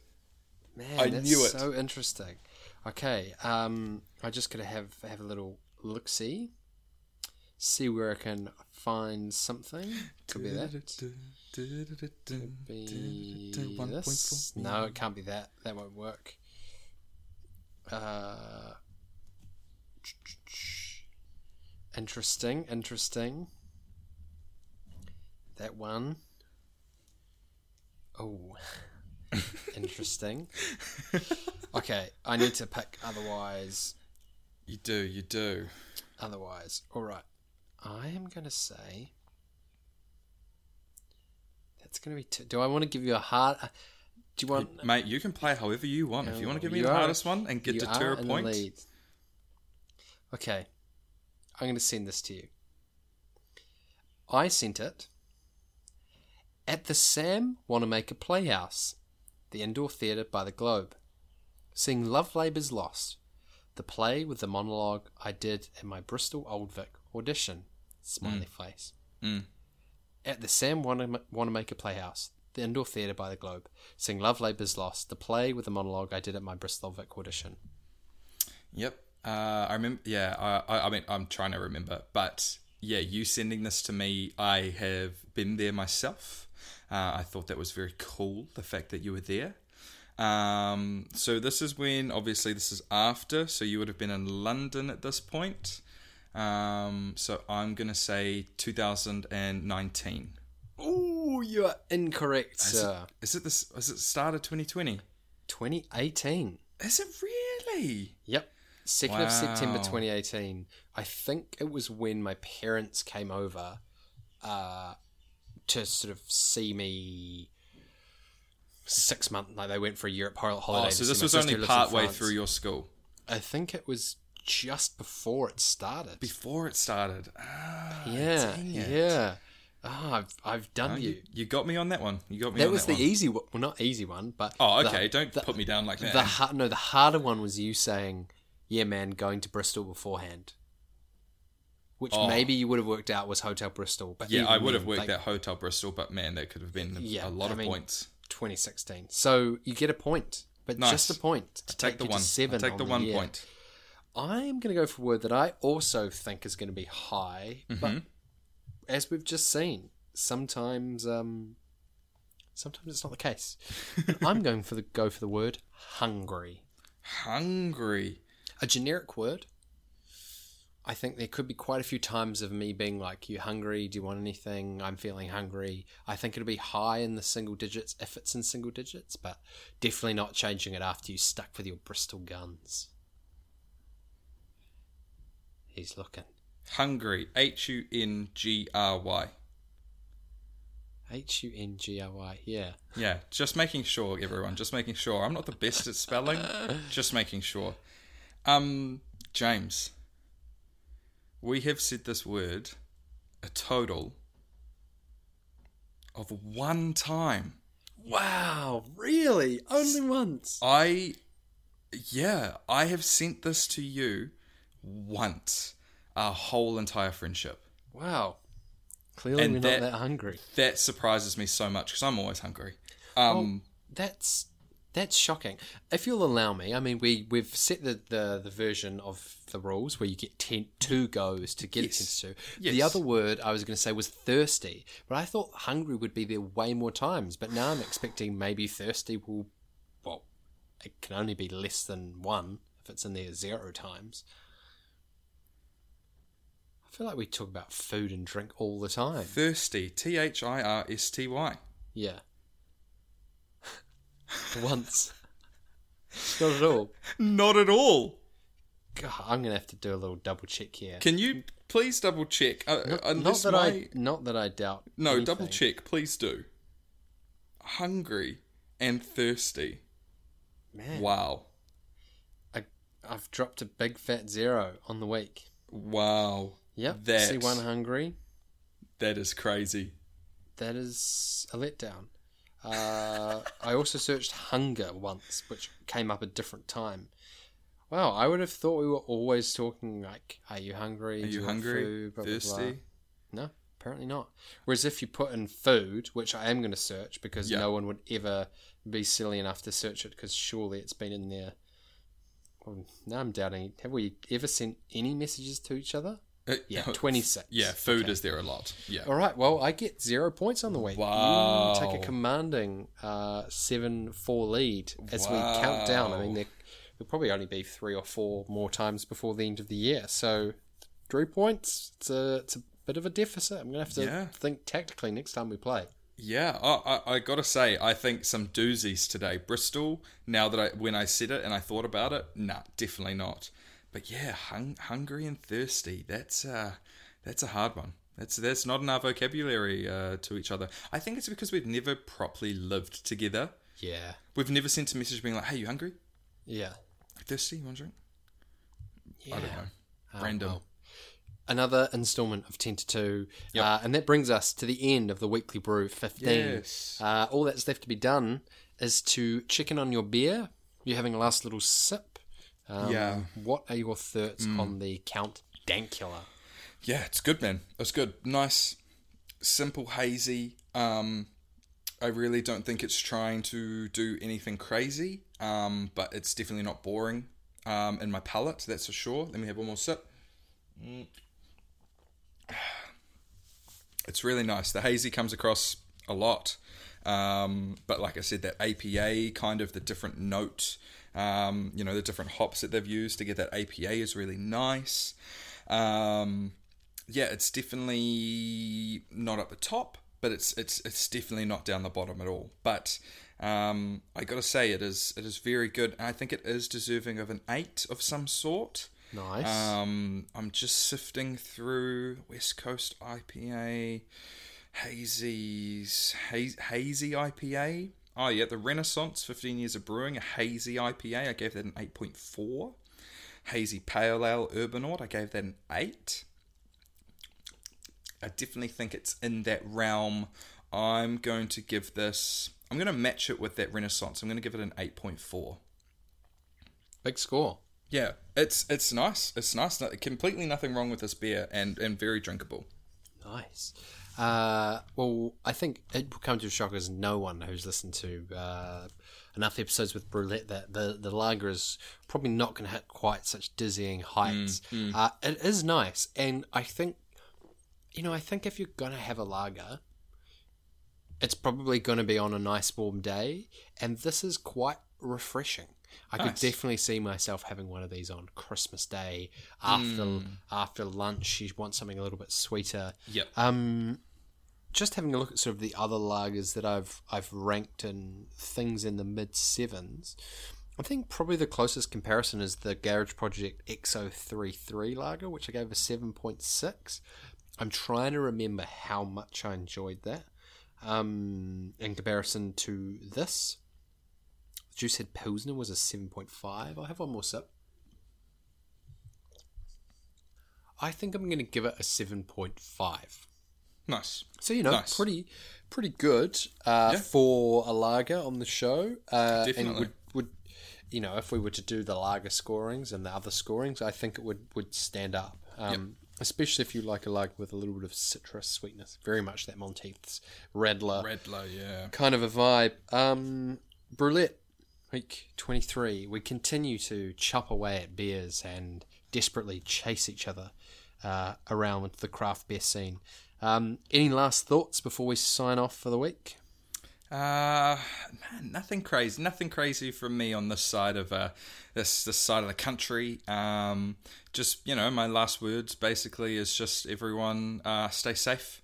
Man, I that's knew it. so interesting. Okay, um, I just gotta have have a little look see, see where I can find something. Could be that. Could Be this. No, it can't be that. That won't work. Uh, interesting, interesting. That one. Oh, interesting. Okay, I need to pick. Otherwise, You do, you do. otherwise, all right. I am gonna say that's gonna be. T- do I want to give you a hard? uh, Do you want? Mate, you can play however you want. if you want to give me the are- hardest one and get you deter are a point, lead. Okay, I'm going to send this to you. I sent it at the Sam Wanamaker Playhouse, the indoor theatre by the Globe, seeing Love Labour's Lost, the play with the monologue I did at my Bristol Old Vic audition. Smiley face. Mm. At the Sam Wanama- Wanamaker Playhouse, the indoor theatre by the Globe, seeing Love Labour's Lost, the play with the monologue I did at my Bristol Vic audition. Yep. Uh, I remember. Yeah. I, I. I mean, I'm trying to remember, but yeah, you sending this to me, I have been there myself. Uh, I thought that was very cool. The fact that you were there. Um, so this is when, obviously, this is after. So you would have been in London at this point. Um, so I'm gonna say 2019. Oh, you are incorrect, Is sir. it, is it this? Is it start of 2020? 2018. Is it really? Yep. 2nd of September 2018. I think it was when my parents came over uh, to sort of see me six months. Like they went for a Europe hol- holiday. Oh, so this was only part way through your school. I think it was just before it started. Before it started. Ah, yeah, dang it. yeah. Ah, I've I've done Oh, you. you, you got me on that one. You got me That was that the one. easy one. Well, not easy one, but Oh, the- okay. Don't the- put me down like that. The ha- no, the harder one was you saying, "Yeah, man, going to Bristol beforehand," which Oh. maybe you would have worked out was Hotel Bristol. But yeah, I would have worked like, at Hotel Bristol, but man, that could have been Yeah, a lot I of mean, points. 2016. So you get a point, but Nice. just a point to Take take, the one. To seven take on the one year. point. I am going to go for a word that I also think is going to be high, Mm-hmm. but as we've just seen, sometimes um, sometimes it's not the case. I'm going for the go for the word hungry. Hungry. a generic word. I think there could be quite a few times of me being like, "You hungry? Do you want anything? I'm feeling hungry." I think it'll be high in the single digits if it's in single digits, but definitely not changing it after you stuck with your Bristol guns. He's looking. Hungry. H U N G R Y. H U N G R Y. Yeah. Yeah, just making sure, everyone. Just making sure. I'm not the best at spelling. just making sure. Um, James, we have said this word a total of one time. Wow. Really? Only once. I, yeah, I have sent this to you once. Our whole entire friendship. Wow. Clearly, And we're that- not that hungry. That surprises me so much because I'm always hungry. Um, That's that's shocking. If you'll allow me, I mean, we we've set the, the, the version of the rules where you get ten, two goes to get Yes. to. Yes. The other word I was going to say was thirsty, but I thought hungry would be there way more times. But now I'm expecting maybe thirsty will, well, it can only be less than one if it's in there zero times. I feel like we talk about food and drink all the time. Thirsty. T H I R S T Y. Yeah. Once. Not at all. Not at all. God, I'm gonna have to do a little double check here. Can you please double check? Uh, not, not that my... I, not that I doubt. No, anything. double check, please do. Hungry and thirsty. Man, Wow. I, I've dropped a big fat zero on the week. Wow. Yep. That- See one hungry. That is crazy. That is a letdown. Uh, I also searched hunger once, which came up a different time. Wow, I would have thought we were always talking like, "Are you hungry? Are Do you hungry? food? Blah, blah, blah." thirsty? No, apparently not. Whereas if you put in food, which I am going to search because Yeah. no one would ever be silly enough to search it because surely it's been in there. Well, now I'm doubting. Have we ever sent any messages to each other? Uh, Yeah, 26. Yeah, food Okay. is there a lot. Yeah. All right. Well, I get zero points on the week. Wow. You take a commanding uh, seven-four lead as we count down. I mean, Wow. there will probably only be three or four more times before the end of the year. So, three points. It's a it's a bit of a deficit. I'm gonna have to Yeah. think tactically next time we play. Yeah, I, I, I gotta say, I think some doozies today. Bristol. Now that I when I said it and I thought about it, nah, definitely not. But yeah, hung, hungry and thirsty. That's uh, that's a hard one. That's that's not in our vocabulary uh, to each other. I think it's because we've never properly lived together. Yeah. We've never sent a message being like, "Hey, you hungry? Yeah. Thirsty? You want a drink?" Yeah. I don't know. Oh, Random. well. Another installment of 10 to 2. Uh, and that brings us to the end of the weekly brew 15. Yes. Uh, all that's left to be done is to check in on your beer. You're having a last little sip. Um, Yeah. What are your thoughts on the Count Dankula? Yeah, it's good, man. It's good. Nice, simple, hazy. Um, I really don't think it's trying to do anything crazy, um, but it's definitely not boring um, in my palate, that's for sure. Let me have one more sip. Mm. It's really nice. The hazy comes across a lot. Um, but like I said, that APA kind of the different note, um, you know, the different hops that they've used to get that APA is really nice. Um, yeah, it's definitely not at the top, but it's it's it's definitely not down the bottom at all. But um, I got to say, it is it is very good. I think it is deserving of an eight of some sort. Nice. Um, I'm just sifting through West Coast IPA, hazy's hazy, hazy IPA. Oh yeah, the Renaissance, 15 years of brewing, a hazy IPA. I gave that an 8.4. Hazy Pale Ale Urbanaut, I gave that an 8. I definitely think it's in that realm. I'm going to give this. I'm going to match it with that Renaissance. I'm going to give it an 8.4. Big score. Yeah, it's it's nice. It's nice. Completely nothing wrong with this beer, and and very drinkable. Nice. Uh, well, I think it will come to a shock as no one who's listened to uh, enough episodes with Brew-lette that the, the lager is probably not going to hit quite such dizzying heights. Uh, it is nice, and I think, you know, I think if you're going to have a lager, it's probably going to be on a nice warm day, and this is quite refreshing. I could Nice. definitely see myself having one of these on Christmas Day after after lunch. You want something a little bit sweeter. Yep. Um, just having a look at sort of the other lagers that I've I've ranked and things in the mid sevens. I think probably the closest comparison is the Garage Project XO33 lager, which I gave a 7.6. I'm trying to remember how much I enjoyed that um, in comparison to this. Juice Head Pilsner was a 7.5. I'll have one more sip. I think I'm going to give it a 7.5. Nice. So you know, Nice. pretty pretty good uh, Yeah. for a lager on the show. Uh, And Definitely. would, would you know if we were to do the lager scorings and the other scorings, I think it would would stand up. Um, Especially if you like a lager with a little bit of citrus sweetness, very much that Monteith's Radler Redlow, yeah. kind of a vibe. Um, Brew-lette, week 23. We continue to chop away at beers and desperately chase each other uh, around the craft beer scene. Um, any last thoughts before we sign off for the week? Uh, man, nothing crazy. Nothing crazy from me on this side of uh, this this side of the country. Um, just you know, my last words basically is just everyone uh, stay safe.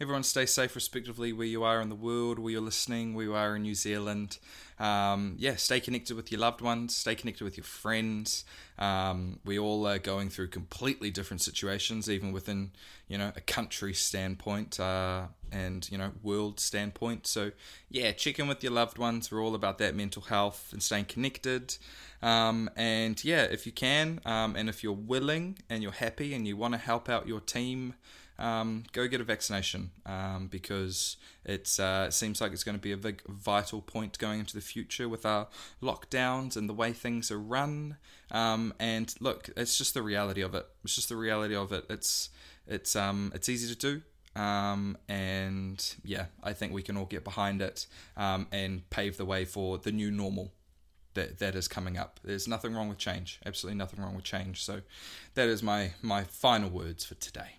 Everyone stay safe, respectively, where you are in the world, where you're listening, where you are in New Zealand. Um, yeah, stay connected with your loved ones, stay connected with your friends. Um, we all are going through completely different situations, even within you know a country standpoint uh, and you know world standpoint. So yeah, check in with your loved ones. We're all about that mental health and staying connected. Um, and yeah, if you can, um, and if you're willing and you're happy and you want to help out your team um, go get a vaccination um, because uh, it seems like it's going to be a big vital point going into the future with our lockdowns and the way things are run. Um, and look, it's just the reality of it. It's just the reality of it. It's it's um it's easy to do. Um, and yeah, I think we can all get behind it um, and pave the way for the new normal that that is coming up. There's nothing wrong with change. Absolutely nothing wrong with change. So that is my my final words for today.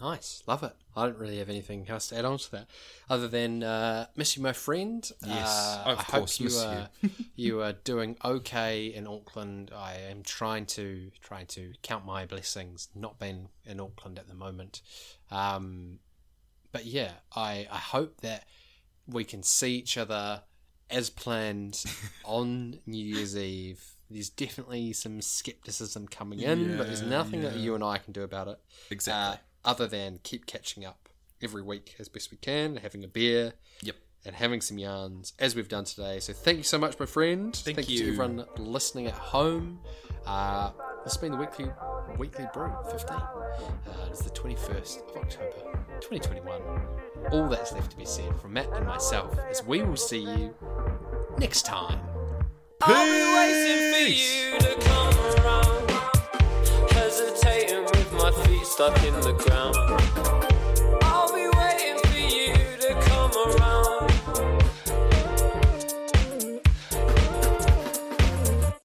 Nice, love it. I don't really have anything else to add on to that, other than uh, miss you, my friend. Yes, uh, of I course, hope you are you are doing okay in Auckland. I am trying to trying to count my blessings, not being in Auckland at the moment. Um, but yeah, I I hope that we can see each other as planned on New Year's Eve. There's definitely some skepticism coming in, but there's Yeah, nothing that you and I can do about it Exactly. uh, other than keep catching up every week as best we can, having a beer, Yep. and having some yarns as we've done today. So thank you so much, my friend. Thank to you. To everyone listening at home. Uh, this has been the weekly weekly brew 15. Uh, it's the 21st of October, 2021. All that's left to be said from Matt and myself is we will see you next time stuck in the ground. I'll be waiting for you to come around.